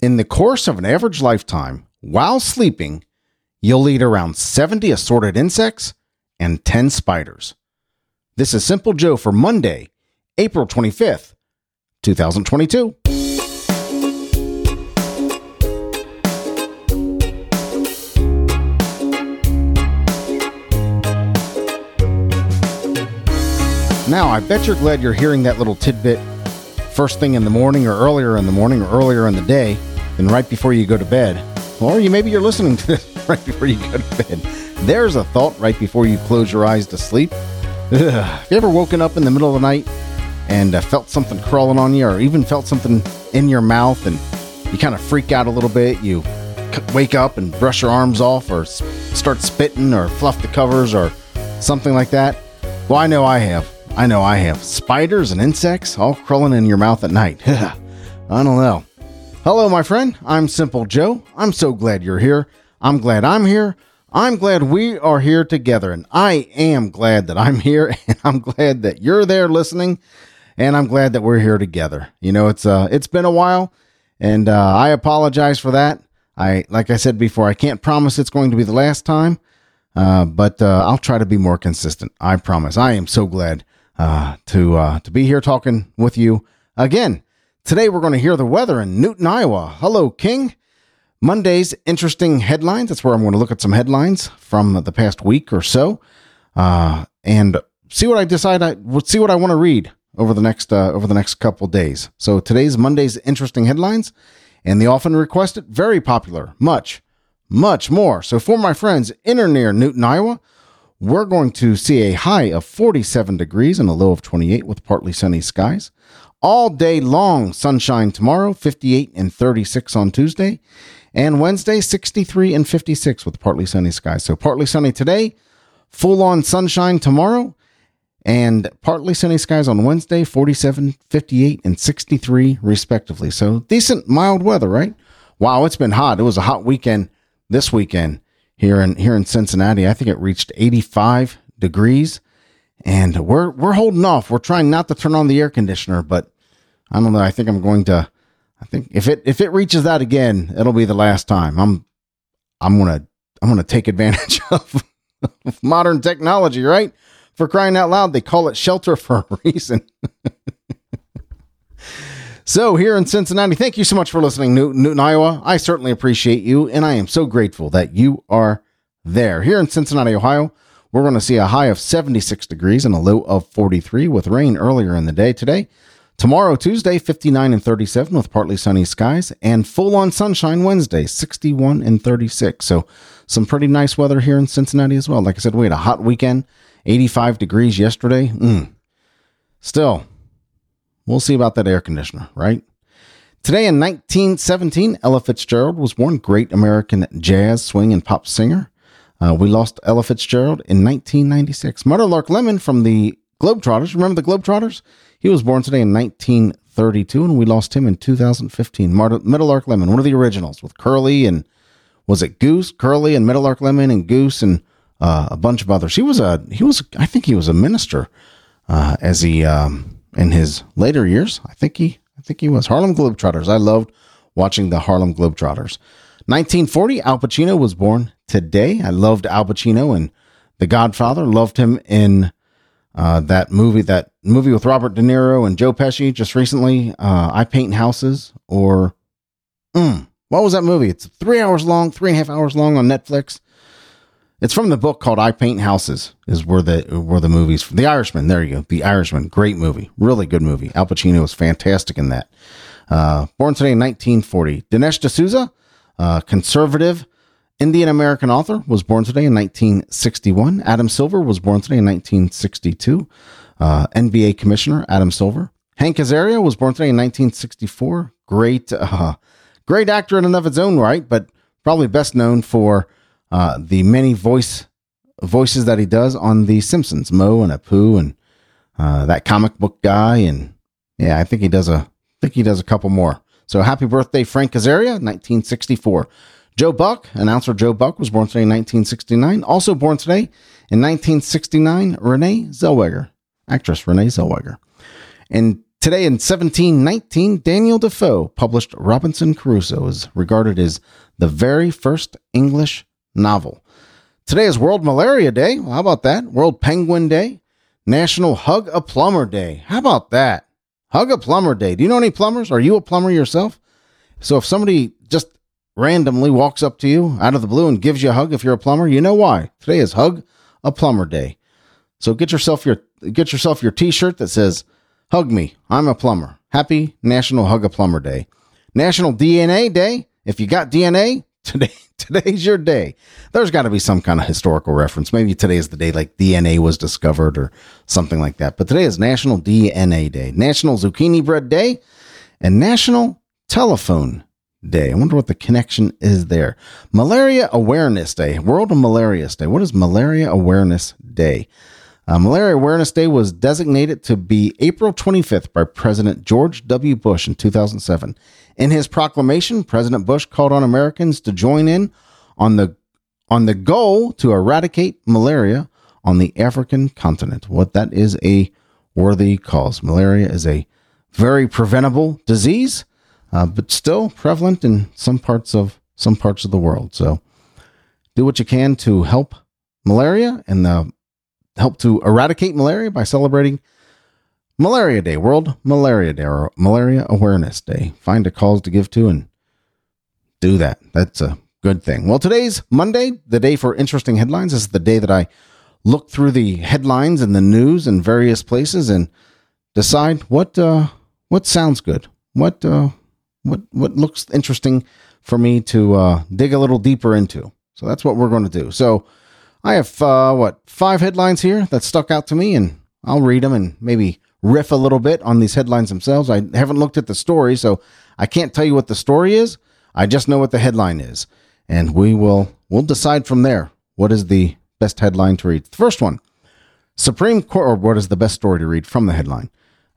In the course of an average lifetime, while sleeping, you'll eat around 70 assorted insects and 10 spiders. This is Simple Joe for Monday, April 25th, 2022. Now, I bet you're glad you're hearing that little tidbit first thing in the morning or earlier in the morning or earlier in the day than right before you go to bed. Or you maybe you're listening to this right before you go to bed. There's a thought right before you close your eyes to sleep. Ugh. Have you ever woken up in the middle of the night and uh, felt something crawling on you or even felt something in your mouth and you kind of freak out a little bit? You wake up and brush your arms off or start spitting or fluff the covers or something like that? Well, I know I have. I know I have. Spiders and insects all crawling in your mouth at night. I don't know. Hello, my friend. I'm Simple Joe. I'm so glad you're here. I'm glad I'm here. I'm glad we are here together. And I am glad that I'm here. And I'm glad that you're there listening. And I'm glad that we're here together. You know, it's uh it's been a while, and uh, I apologize for that. I like I said before, I can't promise it's going to be the last time. Uh, but uh, I'll try to be more consistent. I promise. I am so glad uh, to uh, to be here talking with you again. Today we're going to hear the weather in Newton, Iowa. Hello, King. Monday's interesting headlines. That's where I'm going to look at some headlines from the past week or so, uh, and see what I decide. I see what I want to read over the next uh, over the next couple days. So today's Monday's interesting headlines, and the often requested, very popular, much, much more. So for my friends in or near Newton, Iowa, we're going to see a high of 47 degrees and a low of 28 with partly sunny skies. All day long, sunshine tomorrow, 58 and 36 on Tuesday. And Wednesday, 63 and 56 with partly sunny skies. So partly sunny today, full on sunshine tomorrow, and partly sunny skies on Wednesday, 47, 58, and 63 respectively. So decent mild weather, right? Wow, it's been hot. It was a hot weekend this weekend here in here in Cincinnati. I think it reached 85 degrees, and we're we're holding off. We're trying not to turn on the air conditioner, but I don't know. I think I'm going to. I think if it if it reaches that again, it'll be the last time. I'm I'm gonna I'm gonna take advantage of, of modern technology, right? For crying out loud, they call it shelter for a reason. So, here in Cincinnati, thank you so much for listening, Newton, Iowa. I certainly appreciate you, and I am so grateful that you are there. Here in Cincinnati, Ohio, we're going to see a high of 76 degrees and a low of 43 with rain earlier in the day today. Tomorrow, Tuesday, 59 and 37 with partly sunny skies, and full on sunshine Wednesday, 61 and 36. So, some pretty nice weather here in Cincinnati as well. Like I said, we had a hot weekend, 85 degrees yesterday. Mm. Still, We'll see about that air conditioner, right? Today in 1917, Ella Fitzgerald was born, great American jazz, swing, and pop singer. Uh, we lost Ella Fitzgerald in 1996. Meadowlark Lemon from the Globetrotters. Remember the Globetrotters? He was born today in 1932, and we lost him in 2015. Meadowlark Lemon, one of the originals with Curly and was it Goose, Curly, and Meadowlark Lemon and Goose and uh, a bunch of others. He was a he was I think he was a minister uh, as he um, in his later years. I think he I think he was Harlem Globetrotters. I loved watching the Harlem Globetrotters. 1940, Al Pacino was born today. I loved Al Pacino and The Godfather. Loved him in uh, that movie, that movie with Robert De Niro and Joe Pesci just recently. Uh, I Paint Houses, or mm, what was that movie? It's three hours long, three and a half hours long on Netflix. It's from the book called I Paint Houses. Is where the where the movies The Irishman. There you go. The Irishman. Great movie. Really good movie. Al Pacino was fantastic in that. Uh, born today in 1940. Dinesh D'Souza, uh, conservative Indian American author, was born today in 1961. Adam Silver was born today in 1962. Uh, NBA Commissioner Adam Silver. Hank Azaria was born today in 1964. Great, uh, great actor in and of its own right, but probably best known for uh, the many voice voices that he does on The Simpsons, Moe and Apu, and uh, that comic book guy, and yeah, I think he does a I think he does a couple more. So happy birthday, Frank Azaria, 1964. Joe Buck, announcer Joe Buck, was born today in 1969. Also born today in 1969, Renee Zellweger, actress Renee Zellweger. And Today in 1719, Daniel Defoe published Robinson Crusoe, is regarded as the very first English novel. Today is World Malaria Day. Well, how about that? World Penguin Day. National Hug a Plumber Day. How about that? Hug a Plumber Day. Do you know any plumbers? Are you a plumber yourself? So if somebody just randomly walks up to you out of the blue and gives you a hug if you're a plumber, you know why. Today is Hug a Plumber Day. So get yourself your get yourself your t-shirt that says Hug me. I'm a plumber. Happy National Hug a Plumber Day. National DNA Day. If you got DNA, today today's your day. There's got to be some kind of historical reference. Maybe today is the day like DNA was discovered or something like that. But today is National DNA Day, National Zucchini Bread Day, and National Telephone Day. I wonder what the connection is there. Malaria Awareness Day, World Malaria Day. What is Malaria Awareness Day? Uh, Malaria Awareness Day was designated to be April 25th by President George W. Bush in 2007. In his proclamation, President Bush called on Americans to join in on the on the goal to eradicate malaria on the African continent. What that is a worthy cause. Malaria is a very preventable disease, uh, but still prevalent in some parts of some parts of the world. So, do what you can to help malaria and the help to eradicate malaria by celebrating Malaria Day, World Malaria Day, or Malaria Awareness Day. Find a cause to give to and do that. That's a good thing. Well, today's Monday, the day for interesting headlines. This is the day that I look through the headlines and the news in various places and decide what uh, what sounds good, what uh, what what looks interesting for me to uh, dig a little deeper into. So that's what we're going to do. So I have uh, what five headlines here that stuck out to me, and I'll read them and maybe riff a little bit on these headlines themselves. I haven't looked at the story, so I can't tell you what the story is. I just know what the headline is, and we will we'll decide from there what is the best headline to read. The first one, Supreme Court, or what is the best story to read from the headline.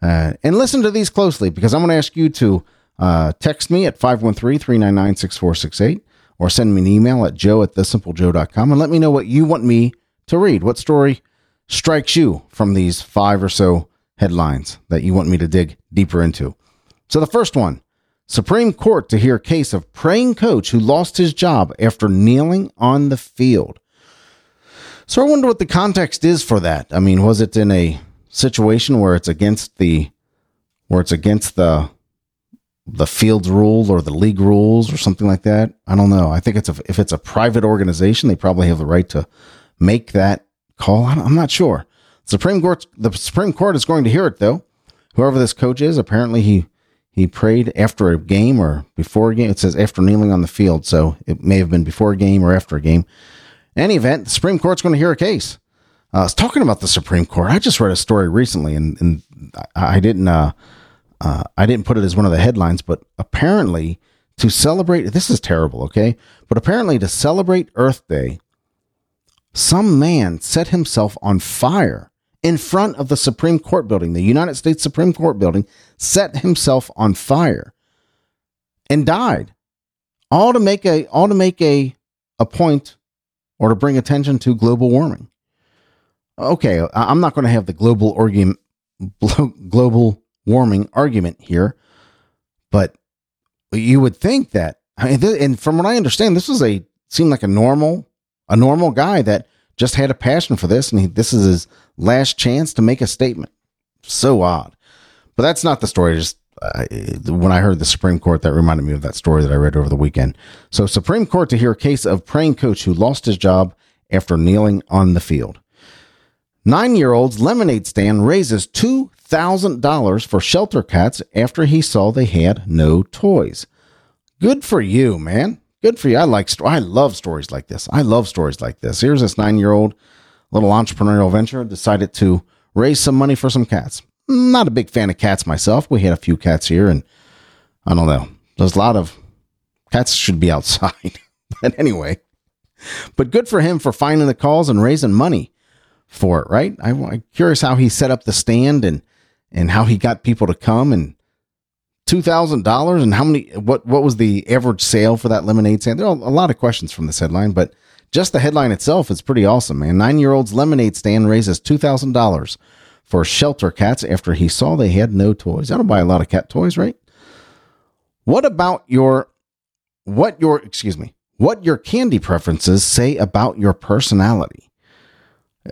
Uh, and listen to these closely because I'm going to ask you to uh, text me at 513 399 6468 or send me an email at joe at thesimplejoe.com and let me know what you want me to read. What story strikes you from these five or so headlines that you want me to dig deeper into? So the first one Supreme Court to hear case of praying coach who lost his job after kneeling on the field. So I wonder what the context is for that. I mean, was it in a situation where it's against the where it's against the the field's rule or the league rules or something like that. I don't know. I think it's a, if it's a private organization, they probably have the right to make that call. I'm not sure. Supreme Court, the Supreme Court is going to hear it though. Whoever this coach is, apparently he he prayed after a game or before a game. It says after kneeling on the field, so it may have been before a game or after a game. Any event, the Supreme Court's going to hear a case. Uh, I was talking about the Supreme Court. I just read a story recently, and, and I didn't. Uh, uh, I didn't put it as one of the headlines, but apparently to celebrate, this is terrible, okay? But apparently to celebrate Earth Day, some man set himself on fire in front of the Supreme Court building, the United States Supreme Court building, set himself on fire and died. All to make a all to make a a point or to bring attention to global warming. Okay, I'm not going to have the global argument global warming argument here, but you would think that. I mean, and from what I understand, this was a seemed like a normal, a normal guy that just had a passion for this, and he, this is his last chance to make a statement. So odd, but that's not the story. Just uh, when I heard the Supreme Court, that reminded me of that story that I read over the weekend. So, Supreme Court to hear a case of praying coach who lost his job after kneeling on the field. Nine year old's lemonade stand raises $2,000 for shelter cats after he saw they had no toys. Good for you, man. Good for you. I like, I love stories like this. I love stories like this. Here's this nine year old little entrepreneurial venture decided to raise some money for some cats. Not a big fan of cats myself. We had a few cats here, and I don't know. There's a lot of cats should be outside. but anyway, but good for him for finding the calls and raising money for it, right? I, am curious how he set up the stand and and how he got people to come and two thousand dollars and how many what what was the average sale for that lemonade stand? There are a lot of questions from this headline, but just the headline itself is pretty awesome, man. Nine year old's lemonade stand raises two thousand dollars for shelter cats after he saw they had no toys. That'll buy a lot of cat toys, right? What about your what your excuse me, what your candy preferences say about your personality?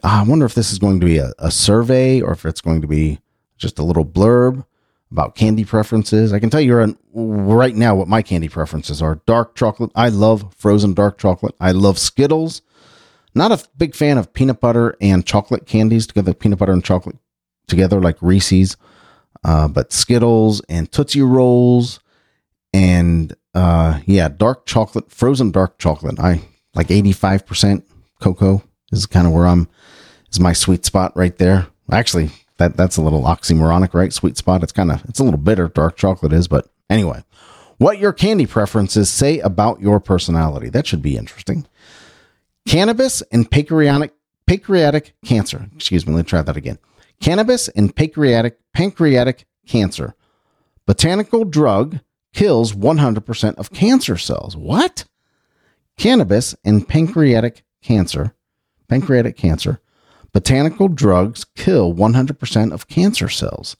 I wonder if this is going to be a, a survey or if it's going to be just a little blurb about candy preferences. I can tell you right now what my candy preferences are. Dark chocolate. I love frozen dark chocolate. I love Skittles. Not a big fan of peanut butter and chocolate candies together, peanut butter and chocolate together like Reese's. Uh, but Skittles and Tootsie Rolls and uh, yeah, dark chocolate, frozen dark chocolate. I like 85% cocoa is kind of where I'm, is my sweet spot right there. Actually, that that's a little oxymoronic, right? Sweet spot. It's kind of, it's a little bitter, dark chocolate is, but anyway, what your candy preferences say about your personality. That should be interesting. Cannabis and pancreatic pancreatic cancer. Excuse me, let's try that again. Cannabis and pancreatic pancreatic cancer. Botanical drug kills 100% of cancer cells. What? Cannabis and pancreatic cancer. Pancreatic cancer. Botanical drugs kill 100% of cancer cells.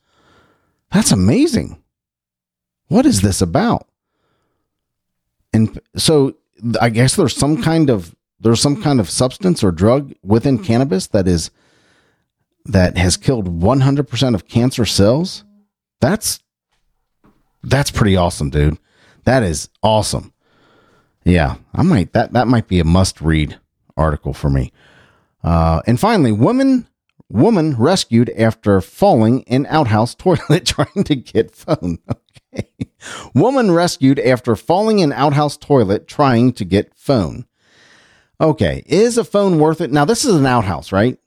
That's amazing. What is this about? And so I guess there's some kind of there's some kind of substance or drug within cannabis that is that has killed 100% of cancer cells. That's that's pretty awesome, dude. That is awesome. Yeah, I might that that might be a must read article for me. Uh, and finally, woman woman rescued after falling in outhouse toilet trying to get phone. Okay. Woman rescued after falling in outhouse toilet trying to get phone. Okay, is a phone worth it? Now this is an outhouse, right?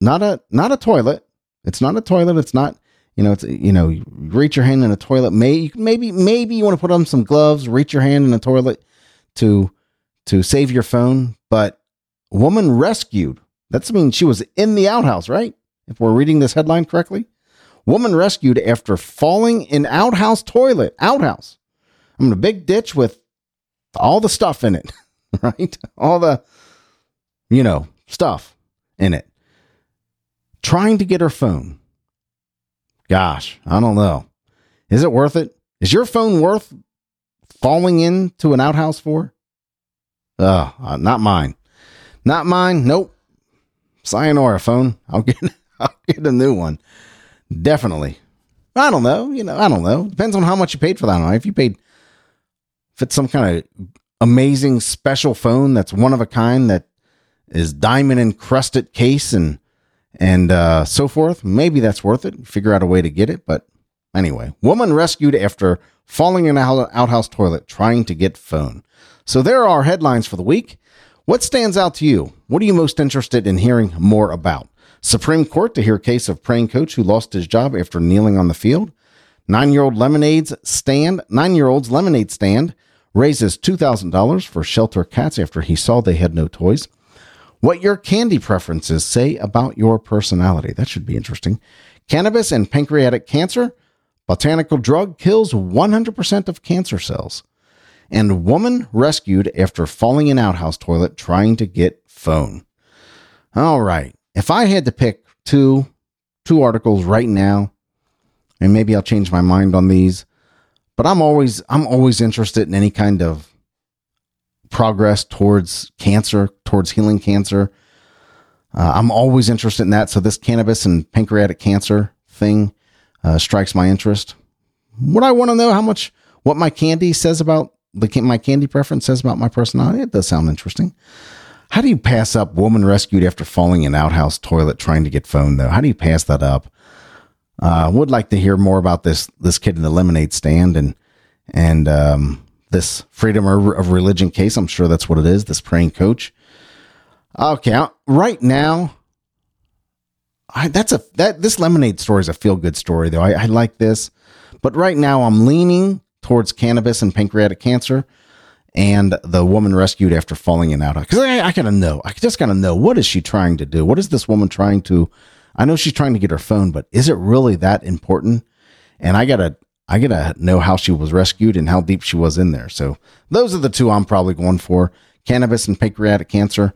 Not a not a toilet. It's not a toilet. It's not you know. It's you know. Reach your hand in a toilet. May maybe maybe you want to put on some gloves. Reach your hand in a toilet to to save your phone. But woman rescued. That's mean she was in the outhouse, right? If we're reading this headline correctly, woman rescued after falling in outhouse toilet. Outhouse. I'm in a big ditch with all the stuff in it. right? All the, you know, stuff in it. Trying to get her phone. Gosh, I don't know. Is it worth it? Is your phone worth falling into an outhouse for? Uh not mine. Not mine. Nope. Sayonara phone. I'll get I'll get a new one. Definitely. I don't know. You know, I don't know. Depends on how much you paid for that. If you paid, if it's some kind of amazing special phone that's one of a kind that is diamond encrusted case and and uh, so forth. Maybe that's worth it. Figure out a way to get it. But anyway, woman rescued after falling in an outhouse toilet trying to get phone. So there are headlines for the week. What stands out to you? What are you most interested in hearing more about? Supreme Court to hear case of praying coach who lost his job after kneeling on the field. Nine year old lemonade's stand. Nine year old's lemonade stand raises $2,000 for shelter cats after he saw they had no toys. What your candy preferences say about your personality. That should be interesting. Cannabis and pancreatic cancer. Botanical drug kills 100% of cancer cells. And woman rescued after falling in outhouse toilet trying to get phone. All right. If I had to pick two two articles right now, and maybe I'll change my mind on these, but I'm always I'm always interested in any kind of progress towards cancer, towards healing cancer. Uh, I'm always interested in that. So this cannabis and pancreatic cancer thing uh, strikes my interest. Would I want to know how much what my candy says about the my candy preference says about my personality? It does sound interesting. How do you pass up woman rescued after falling in outhouse toilet trying to get phone though? How do you pass that up? Uh, would like to hear more about this this kid in the lemonade stand and and um, this freedom of religion case. I'm sure that's what it is. This praying coach. Okay, right now, I, that's a that this lemonade story is a feel good story though. I, I like this, but right now I'm leaning towards cannabis and pancreatic cancer and the woman rescued after falling in out because I, I gotta know i just gotta know what is she trying to do what is this woman trying to I know she's trying to get her phone, but is it really that important? And I gotta, I gotta know how she was rescued and how deep she was in there. So those are the two I'm probably going for: cannabis and pancreatic cancer.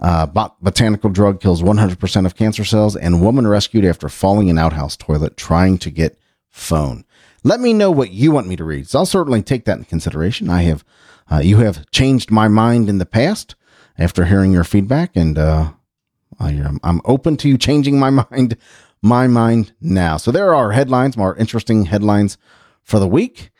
Uh, bot- botanical drug kills 100% of cancer cells, and woman rescued after falling in outhouse toilet trying to get phone. Let me know what you want me to read. So I'll certainly take that in consideration. I have, uh, you have changed my mind in the past after hearing your feedback, and uh, I, am I'm open to you changing my mind, my mind now. So there are headlines, more interesting headlines for the week.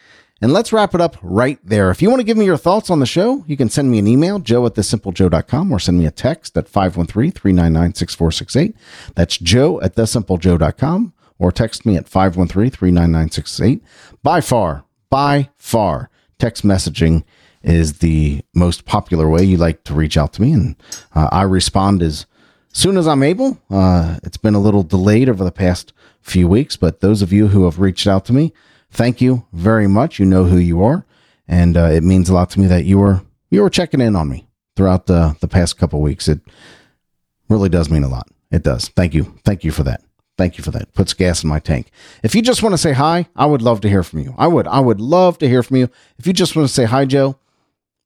And let's wrap it up right there. If you want to give me your thoughts on the show, you can send me an email, joe at thesimplejoe.com, or send me a text at 513 399 6468. That's joe at thesimplejoe.com, or text me at 513 399 68. By far, by far, text messaging is the most popular way you like to reach out to me. And uh, I respond as soon as I'm able. Uh, it's been a little delayed over the past few weeks, but those of you who have reached out to me, thank you very much. You know who you are, and uh, it means a lot to me that you were you were checking in on me throughout the the past couple weeks. It really does mean a lot. It does. Thank you. Thank you for that. Thank you for that. Puts gas in my tank. If you just want to say hi, I would love to hear from you. I would. I would love to hear from you. If you just want to say hi, Joe,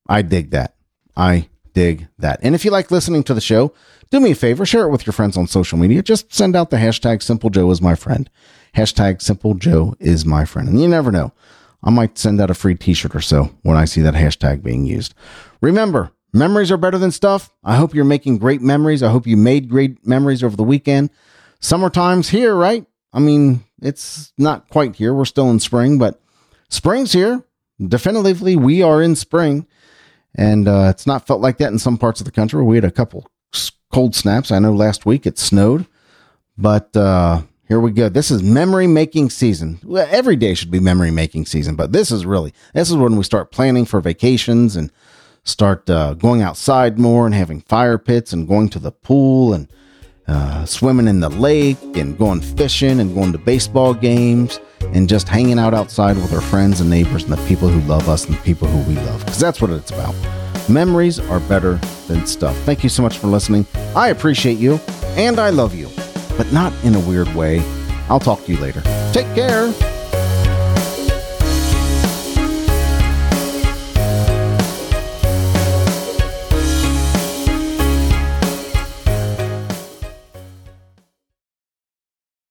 I dig that. I dig that. And if you like listening to the show, do me a favor, share it with your friends on social media. Just send out the hashtag Simple Joe is my friend. Hashtag Simple Joe is my friend. And you never know. I might send out a free t shirt or so when I see that hashtag being used. Remember, memories are better than stuff. I hope you're making great memories. I hope you made great memories over the weekend. Summertime's here, right? I mean, it's not quite here. We're still in spring, but spring's here. Definitively, we are in spring. And uh, it's not felt like that in some parts of the country. We had a couple cold snaps. I know last week it snowed, but uh, here we go. This is memory making season. Every day should be memory making season, but this is really this is when we start planning for vacations and start uh, going outside more and having fire pits and going to the pool and uh, swimming in the lake and going fishing and going to baseball games and just hanging out outside with our friends and neighbors and the people who love us and the people who we love because that's what it's about. Memories are better than stuff. Thank you so much for listening. I appreciate you and I love you but not in a weird way. I'll talk to you later. Take care.